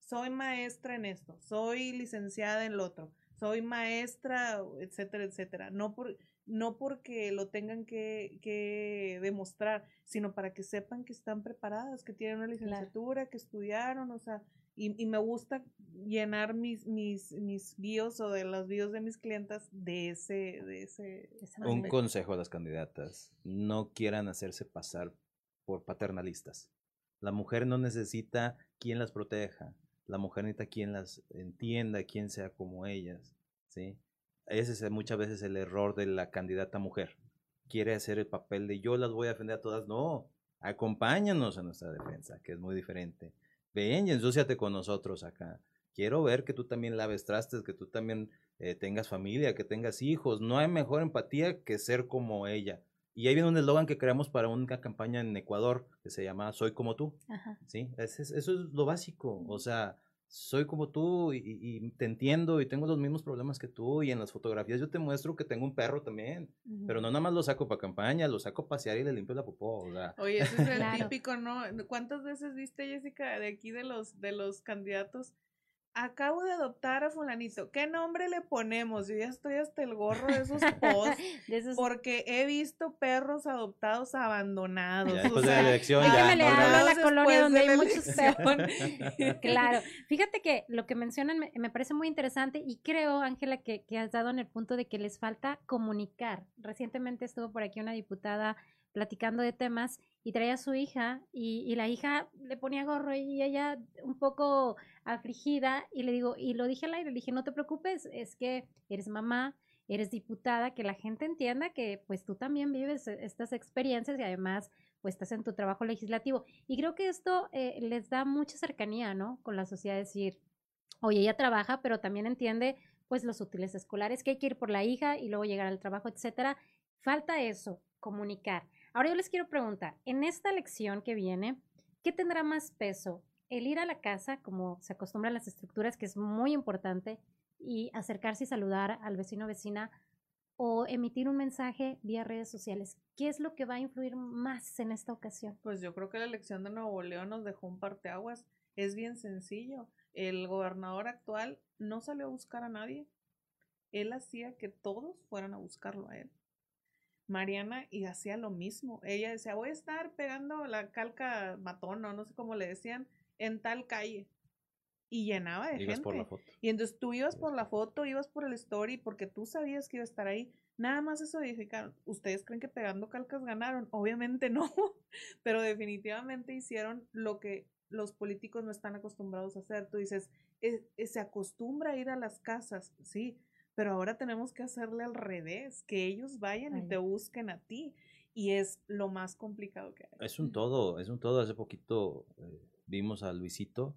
soy maestra en esto, soy licenciada en lo otro, soy maestra, etcétera, etcétera. No, por, no porque lo tengan que, que demostrar, sino para que sepan que están preparadas, que tienen una licenciatura, que estudiaron, o sea, y, me gusta llenar mis, mis, mis bios o de los bios de mis clientas de ese... De ese Un consejo a las candidatas, no quieran hacerse pasar por paternalistas. La mujer no necesita quien las proteja, la mujer necesita quien las entienda, quien sea como ellas, ¿sí? Ese es muchas veces el error de la candidata mujer. Quiere hacer el papel de yo las voy a defender a todas. No, acompáñanos a nuestra defensa, que es muy diferente ven y ensúciate con nosotros acá. Quiero ver que tú también laves trastes, que tú también eh, tengas familia, que tengas hijos. No hay mejor empatía que ser como ella. Y ahí viene un eslogan que creamos para una campaña en Ecuador que se llama Soy como tú. ¿Sí? eso es lo básico. O sea, soy como tú y, te entiendo y tengo los mismos problemas que tú y en las fotografías yo te muestro que tengo un perro también, pero no nada más lo saco para campaña, lo saco a pasear y le limpio la popó, Oye, ese es el típico, ¿no? ¿Cuántas veces viste, Jessica, de aquí de los, de los candidatos acabo de adoptar a fulanito, ¿qué nombre le ponemos? Yo ya estoy hasta el gorro de esos posts, *laughs* porque he visto perros adoptados abandonados. después de la elección ya. a la colonia donde hay muchos perros. *laughs* claro, fíjate que lo que mencionan me, parece muy interesante y creo, Ángela, que, que has dado en el punto de que les falta comunicar. Recientemente estuvo por aquí una diputada platicando de temas y traía a su hija y, la hija le ponía gorro y ella un poco afligida y le digo, y lo dije al aire, le dije, no te preocupes, es que eres mamá, eres diputada, que la gente entienda que pues tú también vives e, estas experiencias y además pues estás en tu trabajo legislativo. Y creo que esto eh, les da mucha cercanía, ¿no? Con la sociedad, decir, oye, ella trabaja, pero también entiende pues los útiles escolares, que hay que ir por la hija y luego llegar al trabajo, etcétera. Falta eso, comunicar. Ahora yo les quiero preguntar, en esta lección que viene, ¿qué tendrá más peso? El ir a la casa, como se acostumbran las estructuras, que es muy importante, y acercarse y saludar al vecino o vecina, o emitir un mensaje vía redes sociales. ¿Qué es lo que va a influir más en esta ocasión? Pues yo creo que la elección de Nuevo León nos dejó un parteaguas. Es bien sencillo. El gobernador actual no salió a buscar a nadie. Él hacía que todos fueran a buscarlo a él. Mariana y hacía lo mismo. Ella decía, voy a estar pegando la calca matón, no sé cómo le decían, en tal calle. Y llenaba de gente. Por la foto. Y entonces tú ibas por la foto, ibas por el story, porque tú sabías que iba a estar ahí. Nada más eso edificaron. ¿Ustedes creen que pegando calcas ganaron? Obviamente *laughs* no, pero definitivamente hicieron lo que los políticos no están acostumbrados a hacer. Tú dices, se acostumbra a ir a las casas, sí, pero ahora tenemos que hacerle al revés, que ellos vayan y te busquen a ti. Y es lo más complicado que hay. Es un todo, es un todo. Hace poquito eh, vimos a Luisito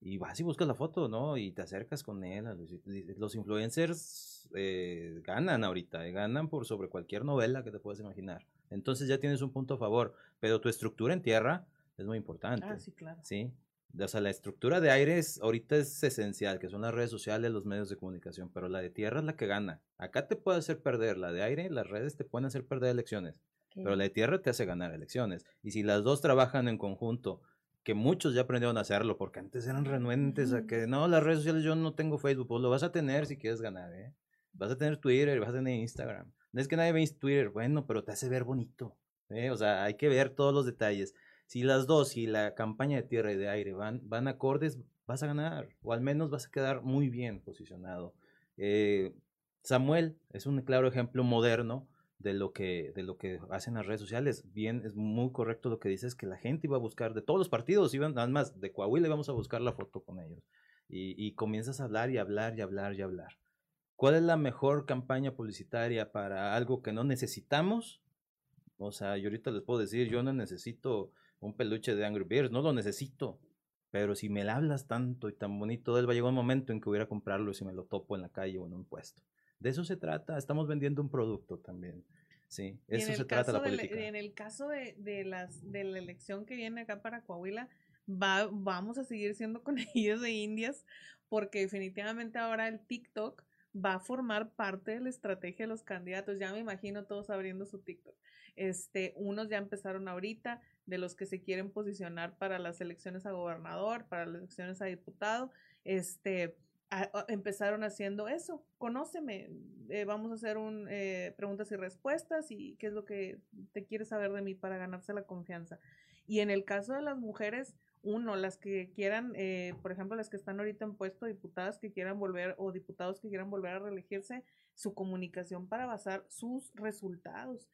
y vas y buscas la foto, ¿no? Y te acercas con él. A Luisito. Los influencers eh, ganan ahorita, eh, ganan por sobre cualquier novela que te puedas imaginar. Entonces ya tienes un punto a favor, pero tu estructura en tierra es muy importante. Ah, sí, claro. Sí, o sea, la estructura de aire es, ahorita es esencial, que son las redes sociales, los medios de comunicación, pero la de tierra es la que gana. Acá te puede hacer perder, la de aire, las redes te pueden hacer perder elecciones, pero la de tierra te hace ganar elecciones. Y si las dos trabajan en conjunto, que muchos ya aprendieron a hacerlo, porque antes eran renuentes a que no, las redes sociales yo no tengo Facebook, pues lo vas a tener si quieres ganar, ¿eh? Vas a tener Twitter, vas a tener Instagram. No es que nadie ve Twitter, bueno, pero te hace ver bonito, ¿eh? O sea, hay que ver todos los detalles. Si las dos, si la campaña de tierra y de aire van, van acordes, vas a ganar, o al menos vas a quedar muy bien posicionado. Eh, Samuel es un claro ejemplo moderno de lo que de lo que hacen las redes sociales. Bien, es muy correcto lo que dices que la gente iba a buscar de todos los partidos, iban nada más de Coahuila íbamos a buscar la foto con ellos. Y, y, comienzas a hablar y hablar y hablar y hablar. ¿Cuál es la mejor campaña publicitaria para algo que no necesitamos? O sea, yo ahorita les puedo decir, yo no necesito un peluche de Angry Birds, no lo necesito. Pero si me la hablas tanto y tan bonito, él va a llegar un momento en que voy a comprarlo si me lo topo en la calle o en un puesto. De eso se trata, estamos vendiendo un producto también. Sí, eso se trata la política. en el caso de, de, las, de la elección que viene acá para Coahuila, va, vamos a seguir siendo conejillos *laughs* de indias porque definitivamente ahora el TikTok va a formar parte de la estrategia de los candidatos. Ya me imagino todos abriendo su TikTok. Este, unos ya empezaron ahorita, de los que se quieren posicionar para las elecciones a gobernador, para las elecciones a diputado, este, empezaron haciendo eso, conóceme, eh, vamos a hacer un eh, preguntas y respuestas y qué es lo que te quieres saber de mí para ganarse la confianza. Y en el caso de las mujeres, uno, las que quieran, eh, por ejemplo, las que están ahorita en puesto, diputadas que quieran volver o diputados que quieran volver a reelegirse, su comunicación para basar sus resultados.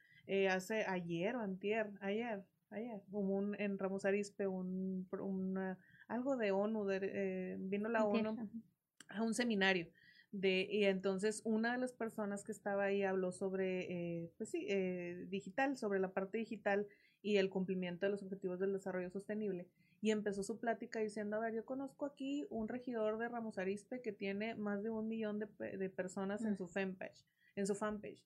hace ayer o antier, ayer, ayer, hubo un, en Ramos Arispe un, algo de ONU, vino la ONU a un seminario. De, y entonces una de las personas que estaba ahí habló sobre, eh, pues sí, eh, digital, sobre la parte digital y el cumplimiento de los objetivos del desarrollo sostenible. Y empezó su plática diciendo, a ver, yo conozco aquí un regidor de Ramos Arispe que tiene más de un millón de, de personas en mm. su fanpage, en su fanpage.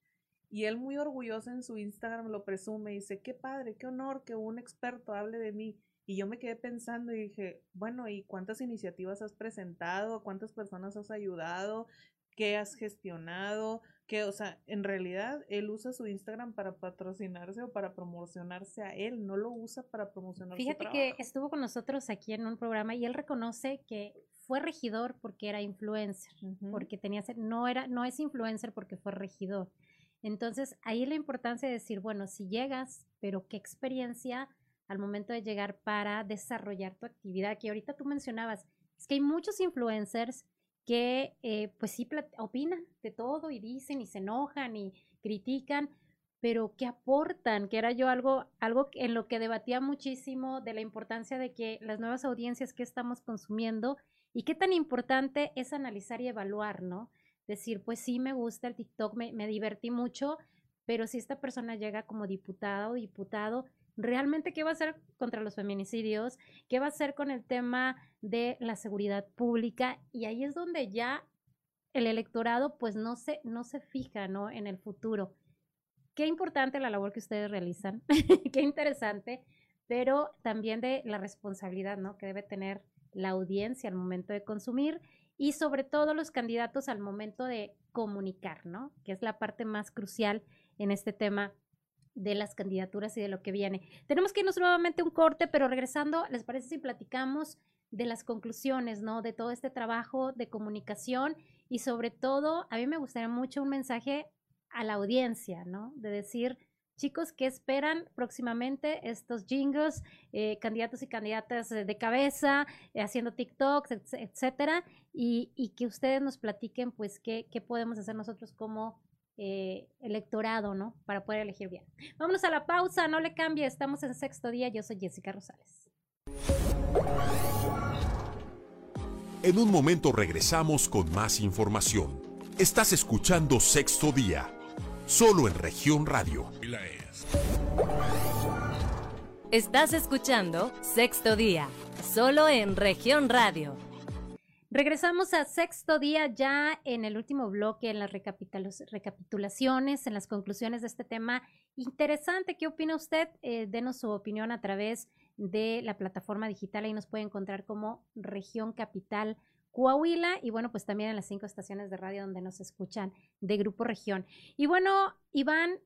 Y él muy orgulloso en su Instagram lo presume y dice, qué padre, qué honor que un experto hable de mí. Y yo me quedé pensando y dije, bueno, ¿y cuántas iniciativas has presentado? ¿Cuántas personas has ayudado? ¿Qué has gestionado? Que, o sea, en realidad él usa su Instagram para patrocinarse o para promocionarse a él, no lo usa para promocionar Fíjate que estuvo con nosotros aquí en un programa y él reconoce que fue regidor porque era influencer, porque tenía no era no es influencer porque fue regidor. Entonces, ahí la importancia de decir, bueno, si llegas, pero qué experiencia al momento de llegar para desarrollar tu actividad, que ahorita tú mencionabas, es que hay muchos influencers que eh, pues sí opinan de todo y dicen y se enojan y critican, pero que aportan, que era yo algo, algo en lo que debatía muchísimo de la importancia de que las nuevas audiencias que estamos consumiendo y qué tan importante es analizar y evaluar, ¿no? Decir, pues sí, me gusta el TikTok, me, me divertí mucho, pero si esta persona llega como diputada o diputado, realmente qué va a hacer contra los feminicidios, qué va a hacer con el tema de la seguridad pública y ahí es donde ya el electorado pues no se, no se fija ¿no? en el futuro. Qué importante la labor que ustedes realizan, *laughs* qué interesante, pero también de la responsabilidad ¿no? que debe tener la audiencia al momento de consumir y sobre todo los candidatos al momento de comunicar, ¿no? Que es la parte más crucial en este tema de las candidaturas y de lo que viene. Tenemos que irnos nuevamente un corte, pero regresando, ¿les parece si platicamos de las conclusiones, ¿no? De todo este trabajo de comunicación y sobre todo, a mí me gustaría mucho un mensaje a la audiencia, ¿no? De decir, chicos, ¿qué esperan próximamente estos jingles, eh, candidatos y candidatas de cabeza, eh, haciendo TikToks, etcétera? Y, y, que ustedes nos platiquen, pues, qué, qué podemos hacer nosotros como eh, electorado, ¿no? Para poder elegir bien. Vámonos a la pausa, no le cambie, estamos en sexto día, yo soy Jessica Rosales. En un momento regresamos con más información. Estás escuchando Sexto Día, solo en región radio. Estás escuchando Sexto Día, solo en región radio. Regresamos a sexto día ya en el último bloque, en las recapitulaciones, en las conclusiones de este tema interesante. ¿Qué opina usted? Eh, denos su opinión a través de la plataforma digital. Ahí nos puede encontrar como Región Capital Coahuila y bueno, pues también en las cinco estaciones de radio donde nos escuchan de Grupo Región. Y bueno, Iván,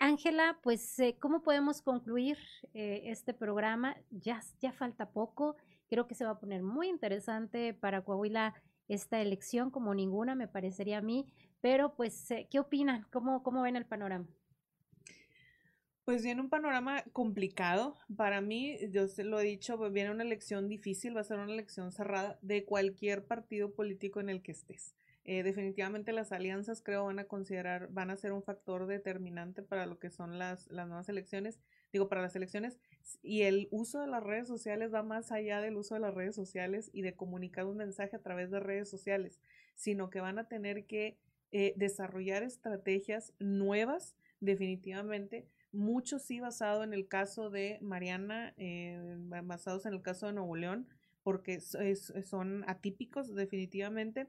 Ángela, pues, eh, ¿cómo podemos concluir eh, este programa? Ya, ya falta poco. Creo que se va a poner muy interesante para Coahuila esta elección, como ninguna me parecería a mí. Pero, pues, eh, ¿qué opinan? ¿Cómo, cómo ven el panorama? Pues viene un panorama complicado. Para mí, yo se lo he dicho, pues, viene una elección difícil, va a ser una elección cerrada de cualquier partido político en el que estés. Eh, definitivamente las alianzas creo van a considerar, van a ser un factor determinante para lo que son las, las nuevas elecciones digo, para las elecciones, y el uso de las redes sociales va más allá del uso de las redes sociales y de comunicar un mensaje a través de redes sociales, sino que van a tener que eh, desarrollar estrategias nuevas, definitivamente, mucho sí basado en el caso de Mariana, eh, basados en el caso de Nuevo León, porque son atípicos definitivamente,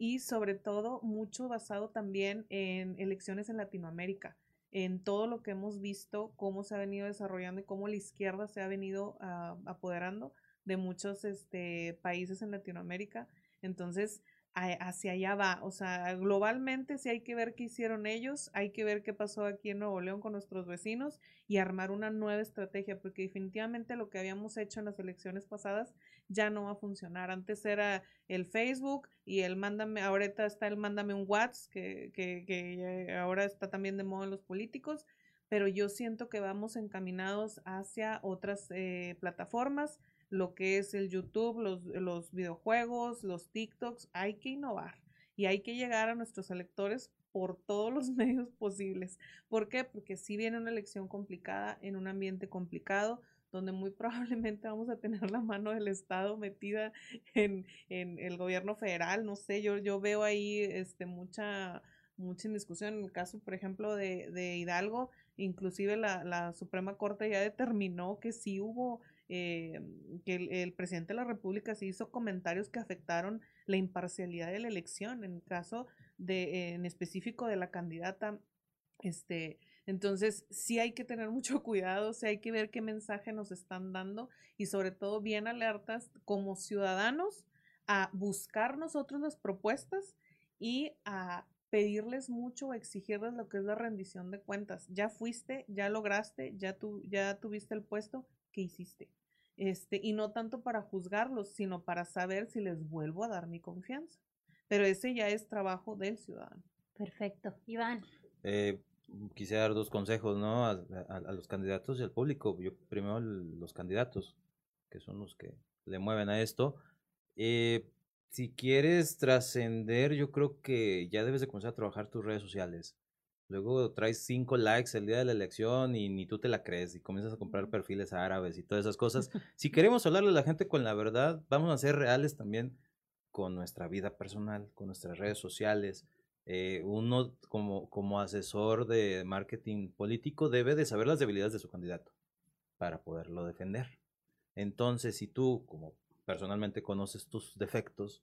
y sobre todo mucho basado también en elecciones en Latinoamérica en todo lo que hemos visto, cómo se ha venido desarrollando y cómo la izquierda se ha venido ah, apoderando de muchos este, países en Latinoamérica. Entonces, hacia allá va. O sea, globalmente sí hay que ver qué hicieron ellos, hay que ver qué pasó aquí en Nuevo León con nuestros vecinos y armar una nueva estrategia, porque definitivamente lo que habíamos hecho en las elecciones pasadas ya no va a funcionar. Antes era el Facebook y el mándame, ahorita está el mándame un WhatsApp, que, que, que ahora está también de moda en los políticos, pero yo siento que vamos encaminados hacia otras eh, plataformas lo que es el YouTube, los, los videojuegos, los TikToks, hay que innovar y hay que llegar a nuestros electores por todos *laughs* los medios posibles. ¿Por qué? Porque si viene una elección complicada en un ambiente complicado, donde muy *laughs* probablemente vamos a tener la mano del Estado metida en, en el gobierno federal, no sé, yo, yo veo ahí este, mucha, mucha discusión. En el caso, por ejemplo, de, de Hidalgo, inclusive la, la Suprema Corte ya determinó que sí hubo eh, que el, presidente de la República se hizo comentarios que afectaron la imparcialidad de la elección, en el caso de, en específico de la candidata, este, entonces sí hay que tener *laughs* mucho cuidado, sí hay que ver qué mensaje nos están dando y sobre todo bien alertas como ciudadanos a buscar nosotros las propuestas y a pedirles mucho exigirles lo que es la rendición de cuentas. Ya fuiste, ya lograste, ya, tu, ya tuviste el puesto, ¿qué hiciste? Este, y no tanto para juzgarlos, sino para saber si les vuelvo a dar mi confianza. Pero ese ya es trabajo del ciudadano. Perfecto. Iván. Eh, quisiera dar dos consejos, ¿no? A, los candidatos y al público. Yo primero los candidatos, que son los que le mueven a esto. Eh, si quieres trascender, yo creo que ya debes de comenzar a trabajar tus redes sociales. Luego traes cinco likes el día de la elección y ni tú te la crees y comienzas a comprar perfiles árabes y todas esas cosas. *laughs* Si queremos hablarle a la gente con la verdad, vamos a ser reales también con nuestra vida personal, con nuestras redes sociales. Eh, uno como, como asesor de marketing político debe de saber las debilidades de su candidato para poderlo defender. Entonces, si tú como personalmente conoces tus defectos,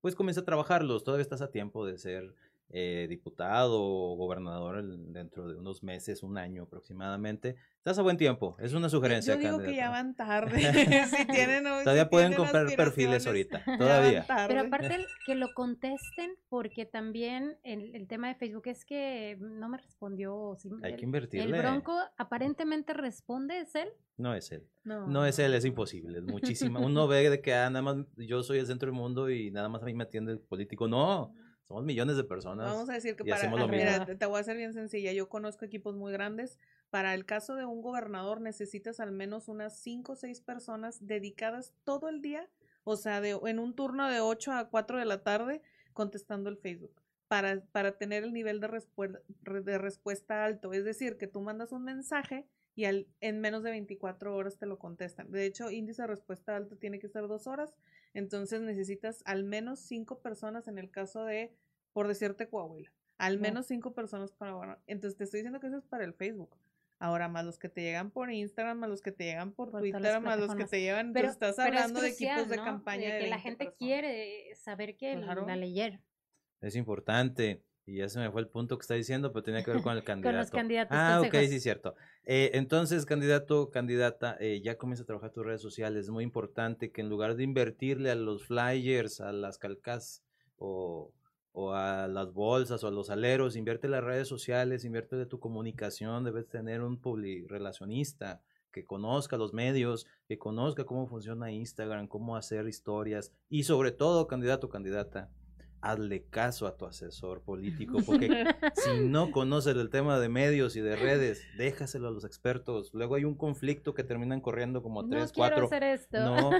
pues comienza a trabajarlos. Todavía estás a tiempo de ser eh, diputado o gobernador dentro de unos meses, un año aproximadamente. Estás a buen tiempo, es una sugerencia. Yo digo que ya van tarde. *laughs* si *laughs* tienen, todavía pueden comprar perfiles ahorita, *laughs* todavía. Pero aparte que lo contesten, porque también el, el, tema de Facebook es que no me respondió. Hay que invertirle. El Bronco aparentemente responde, ¿es él? No es él. No. no es él, es imposible, es muchísimo. Uno ve de que ah, nada más yo soy el centro del mundo y nada más a mí me atiende el político. No, somos millones de personas. Vamos a decir que para. Mira, te voy a hacer bien sencilla. Yo conozco equipos muy grandes. Para el caso de un gobernador necesitas al menos unas 5 o 6 personas dedicadas todo el día, o sea, de, en un turno de 8 a 4 de la tarde, contestando el Facebook. Para, para tener el nivel de, de respuesta alto. Es decir, que tú mandas un mensaje y al, en menos de 24 horas te lo contestan. De hecho, índice de respuesta alto tiene que ser dos horas entonces necesitas al menos cinco personas en el caso de, por decirte Coahuila, al menos cinco personas para, bueno, entonces te estoy diciendo que eso es para el Facebook. Ahora, más los que te llegan por Instagram, más los que te llegan por, Twitter, más los que te llegan, pero, estás hablando de equipos de campaña. De que la gente quiere saber que la leyeron. Es importante. Y ya se me fue el punto que está diciendo, pero tenía que ver con el candidato. *laughs* con los candidatos. Ah, ok, sí, cierto. Eh, entonces, candidato, candidata, eh, ya comienza a trabajar tus redes sociales. Es muy importante que en lugar de invertirle a los flyers, a las calcas o, o a las bolsas o a los aleros, invierte en las redes sociales, invierte de tu comunicación, debes tener un relacionista que conozca los medios, que conozca cómo funciona Instagram, cómo hacer historias y sobre todo, candidato, candidata, hazle caso a tu asesor político, porque *laughs* si no conoces el tema de medios y de redes, déjaselo a los expertos. Luego hay un conflicto que terminan corriendo como tres, cuatro. No,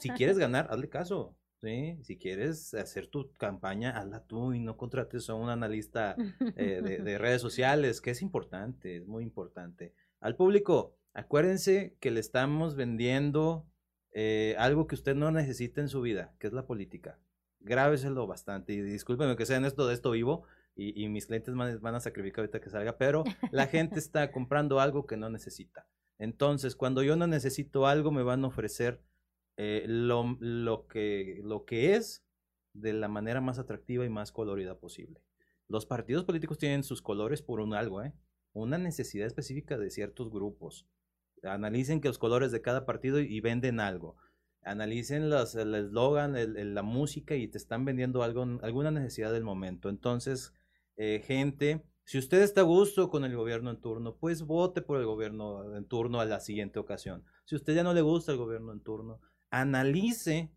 si *laughs* quieres ganar, hazle caso. ¿sí? Si quieres hacer tu campaña, hazla tú y no contrates a un analista eh, de, *laughs* redes sociales, que es importante, es muy importante. Al público, acuérdense que le estamos vendiendo eh, algo que usted no necesita en su vida, que es la política grábeselo bastante. Y discúlpenme que sea en esto de esto vivo y, y mis clientes van, van, a sacrificar ahorita que salga, pero la gente *laughs* está comprando algo que no necesita. Entonces, cuando yo no necesito algo, me van a ofrecer eh, lo, lo, que, lo que es de la manera más atractiva y más colorida posible. Los partidos políticos tienen sus colores por un algo, ¿eh? una necesidad específica de ciertos grupos. Analicen que los colores de cada partido y venden algo. Analicen los, el eslogan, la música y te están vendiendo algo, alguna necesidad del momento. Entonces, eh, gente, si usted está a gusto con el gobierno en turno, pues vote por el gobierno en turno a la siguiente ocasión. Si usted ya no le gusta el gobierno en turno, analice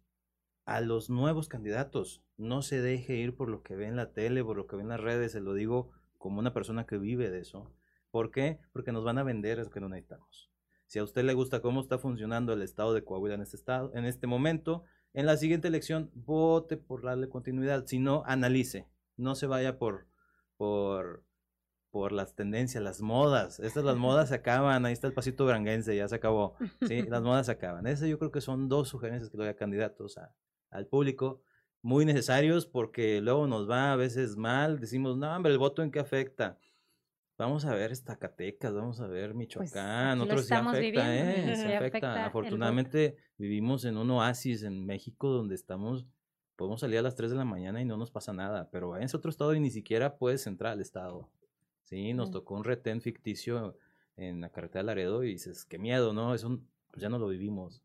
a los nuevos candidatos. No se deje ir por lo que ve en la tele, por lo que ve en las redes, se lo digo como una persona que vive de eso. ¿Por qué? Porque nos van a vender eso que no necesitamos. Si a usted le gusta cómo está funcionando el estado de Coahuila en este estado, en este momento, en la siguiente elección vote por darle continuidad, si no analice, no se vaya por por por las tendencias, las modas. Estas las modas se acaban, ahí está el pasito branguense, ya se acabó. Las modas se acaban. Eso yo creo que son dos sugerencias que le doy a candidatos al público muy necesarios porque luego nos va a veces mal, decimos, no, hombre, el voto en qué afecta. Vamos a ver Zacatecas, vamos a ver pues, Michoacán, otros sí afecta, ¿eh? *laughs* Se afecta. Afortunadamente vivimos en un oasis en México donde estamos, podemos salir a las 3 de la mañana y no nos pasa nada, pero en ese otro estado y ni siquiera puedes entrar al estado. Sí, nos tocó un retén ficticio en la carretera de Laredo y dices, qué miedo, ¿no? Eso pues ya no lo vivimos.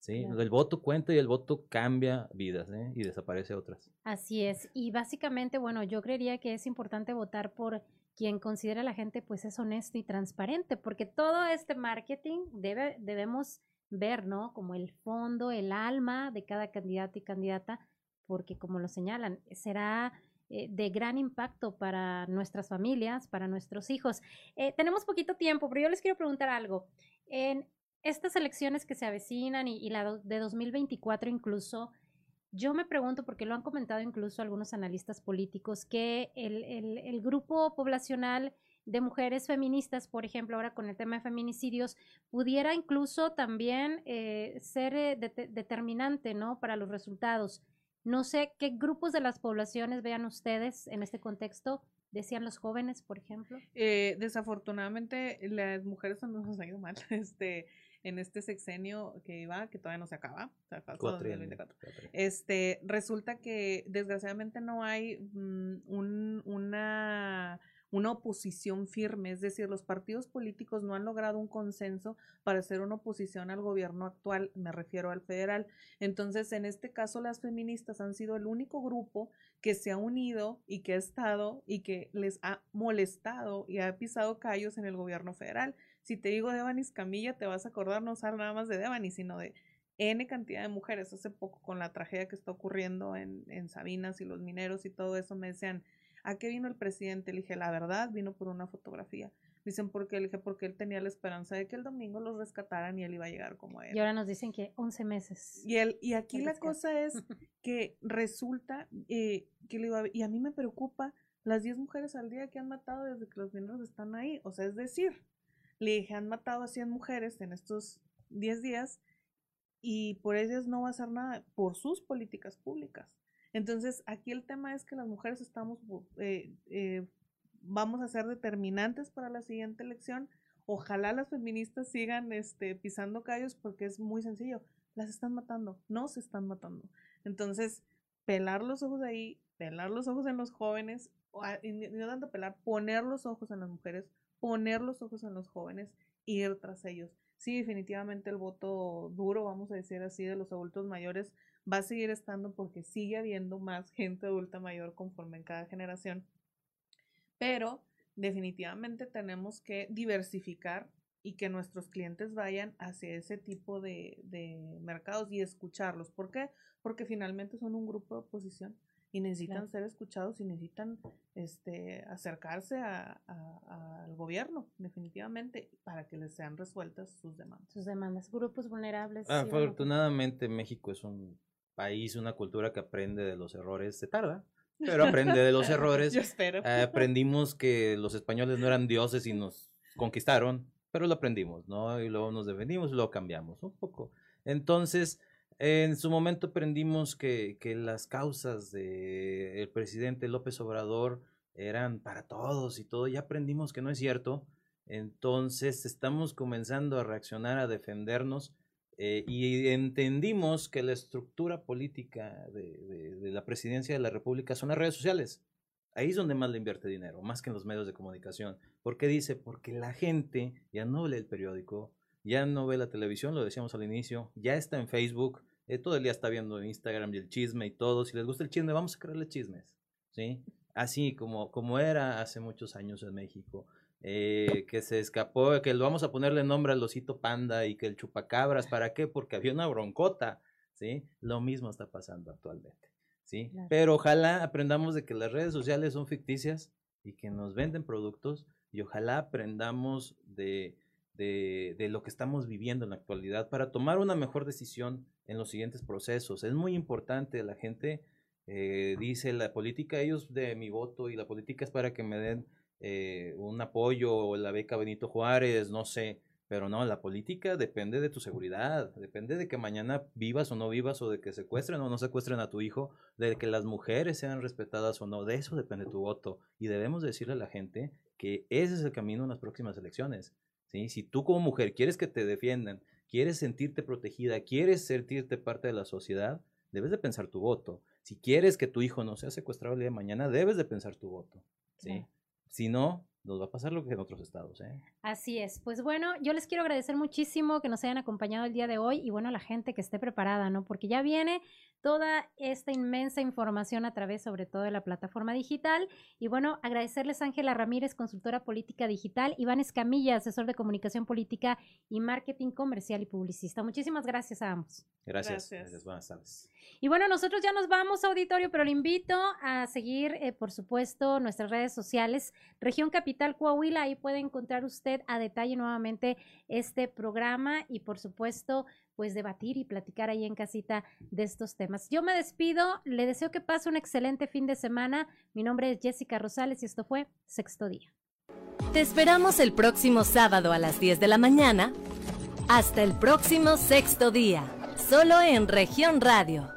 Sí, el voto cuenta y el voto cambia vidas ¿eh? y desaparece otras. Así es. Y básicamente, bueno, yo creería que es importante votar por quien considera a la gente pues es honesto y transparente, porque todo este marketing debe, debemos ver, ¿no? Como el fondo, el alma de cada candidato y candidata, porque como lo señalan, será eh, de gran impacto para nuestras familias, para nuestros hijos. Eh, tenemos poquito tiempo, pero yo les quiero preguntar algo. En estas elecciones que se avecinan y, y la de 2024 incluso, yo me pregunto, porque lo han comentado incluso algunos analistas políticos, que el, grupo poblacional de mujeres feministas, por ejemplo, ahora con el tema de feminicidios, pudiera incluso también eh, ser eh, determinante, ¿no? Para los resultados. No sé qué grupos de las poblaciones vean ustedes en este contexto. Decían los jóvenes, por ejemplo. Eh, desafortunadamente, las mujeres nos ha ido mal. *laughs* Este, en este sexenio que iba, que todavía no se acaba, o sea, este, resulta que desgraciadamente no hay mm, un, una, una oposición firme, es decir, los partidos políticos no han logrado un consenso para hacer una oposición al gobierno actual, me refiero al federal. Entonces, en este caso, las feministas han sido el único grupo que se ha unido y que ha estado y que les ha molestado y ha pisado callos en el gobierno federal. Si te digo Devanis Camilla, te vas a acordar no solo nada más de Devanis, sino de N cantidad de mujeres. Hace poco con la tragedia que está ocurriendo en, en Sabinas y los mineros y todo eso, me decían, ¿a qué vino el presidente? Le dije, la verdad, vino por una fotografía. Dicen, ¿por qué? Le dije, porque él tenía la esperanza de que el domingo los rescataran y él iba a llegar como él. Y ahora nos dicen que 11 meses. Y, él, y aquí la cosa es *laughs* que resulta eh, que le iba a, y a mí me preocupa las 10 mujeres al día que han matado desde que los mineros están ahí. O sea, es decir, le dije, han matado a 100 mujeres en estos 10 días y por ellas no va a hacer nada por sus políticas públicas. Entonces, aquí el tema es que las mujeres estamos, eh, eh, vamos a ser determinantes para la siguiente elección. Ojalá las feministas sigan este, pisando callos porque es muy sencillo. Las están matando, no se están matando. Entonces, pelar los ojos ahí, pelar los ojos en los jóvenes, y no tanto pelar, poner los ojos en las mujeres, poner los ojos en los jóvenes, ir tras ellos. Sí, definitivamente el voto duro, vamos a decir así, de los adultos mayores va a seguir estando porque sigue habiendo más gente adulta mayor conforme en cada generación. Pero definitivamente tenemos que diversificar y que nuestros clientes vayan hacia ese tipo de, de mercados y escucharlos. ¿Por qué? Porque finalmente son un grupo de oposición y necesitan ser escuchados y necesitan este, acercarse al gobierno, definitivamente, para que les sean resueltas sus demandas. Sus demandas, grupos vulnerables. Afortunadamente México es un país, una cultura que aprende de los errores, se tarda, pero aprende de los *laughs* errores. Yo espero. Eh, aprendimos que los españoles no eran dioses y nos conquistaron, pero lo aprendimos, ¿no? Y luego nos defendimos y luego cambiamos un poco. Entonces, en su momento aprendimos que, que las causas del presidente López Obrador eran para todos y todo. Ya aprendimos que no es cierto. Entonces estamos comenzando a reaccionar, a defendernos eh, y entendimos que la estructura política de, de, la presidencia de la República son las redes sociales. Ahí es donde más le invierte dinero, más que en los medios de comunicación. ¿Por qué dice? Porque la gente ya no lee el periódico, ya no ve la televisión, lo decíamos al inicio, ya está en Facebook, eh, todo el día está viendo Instagram y el chisme y todo. Si les gusta el chisme, vamos a crearle chismes, ¿sí? Así como, como era hace muchos años en México. Eh, que se escapó, que lo vamos a ponerle nombre al osito panda y que el chupacabras, ¿para qué? Porque había una broncota, ¿sí? Lo mismo está pasando actualmente. ¿sí? Pero ojalá aprendamos de que las redes sociales son ficticias y que nos venden productos y ojalá aprendamos de, de, lo que estamos viviendo en la actualidad para tomar una mejor decisión en los siguientes procesos. Es muy importante, la gente eh, dice la política, ellos de mi voto y la política es para que me den eh, un apoyo o la beca Benito Juárez, no sé, pero no, la política depende de tu seguridad, depende de que mañana vivas o no vivas, o de que secuestren o no secuestren a tu hijo, de que las mujeres sean respetadas o no, de eso depende tu voto. Y debemos decirle a la gente que ese es el camino en las próximas elecciones. ¿Sí? Si tú como mujer quieres que te defiendan, quieres sentirte protegida, quieres sentirte parte de la sociedad, debes de pensar tu voto. Si quieres que tu hijo no sea secuestrado el día de mañana, debes de pensar tu voto. ¿sí? Si no, nos va a pasar lo que en otros estados. ¿eh? Así es. Pues bueno, yo les quiero agradecer muchísimo que nos hayan acompañado el día de hoy y bueno, la gente que esté preparada, ¿no? Porque ya viene toda esta inmensa información a través sobre todo de la plataforma digital. Y bueno, agradecerles a Ángela Ramírez, consultora política digital, Iván Escamilla, asesor de comunicación política y marketing comercial y publicista. Muchísimas gracias a ambos. Gracias. gracias. Buenas tardes. Y bueno, nosotros ya nos vamos, auditorio, pero le invito a seguir, eh, por supuesto, nuestras redes sociales. Región Capital Coahuila, ahí puede encontrar usted a detalle nuevamente este programa y, por supuesto, pues debatir y platicar ahí en casita de estos temas. Yo me despido, le deseo que pase un excelente fin de semana. Mi nombre es Jessica Rosales y esto fue Sexto Día. Te esperamos el próximo sábado a las 10 de la mañana. Hasta el próximo Sexto Día, solo en región radio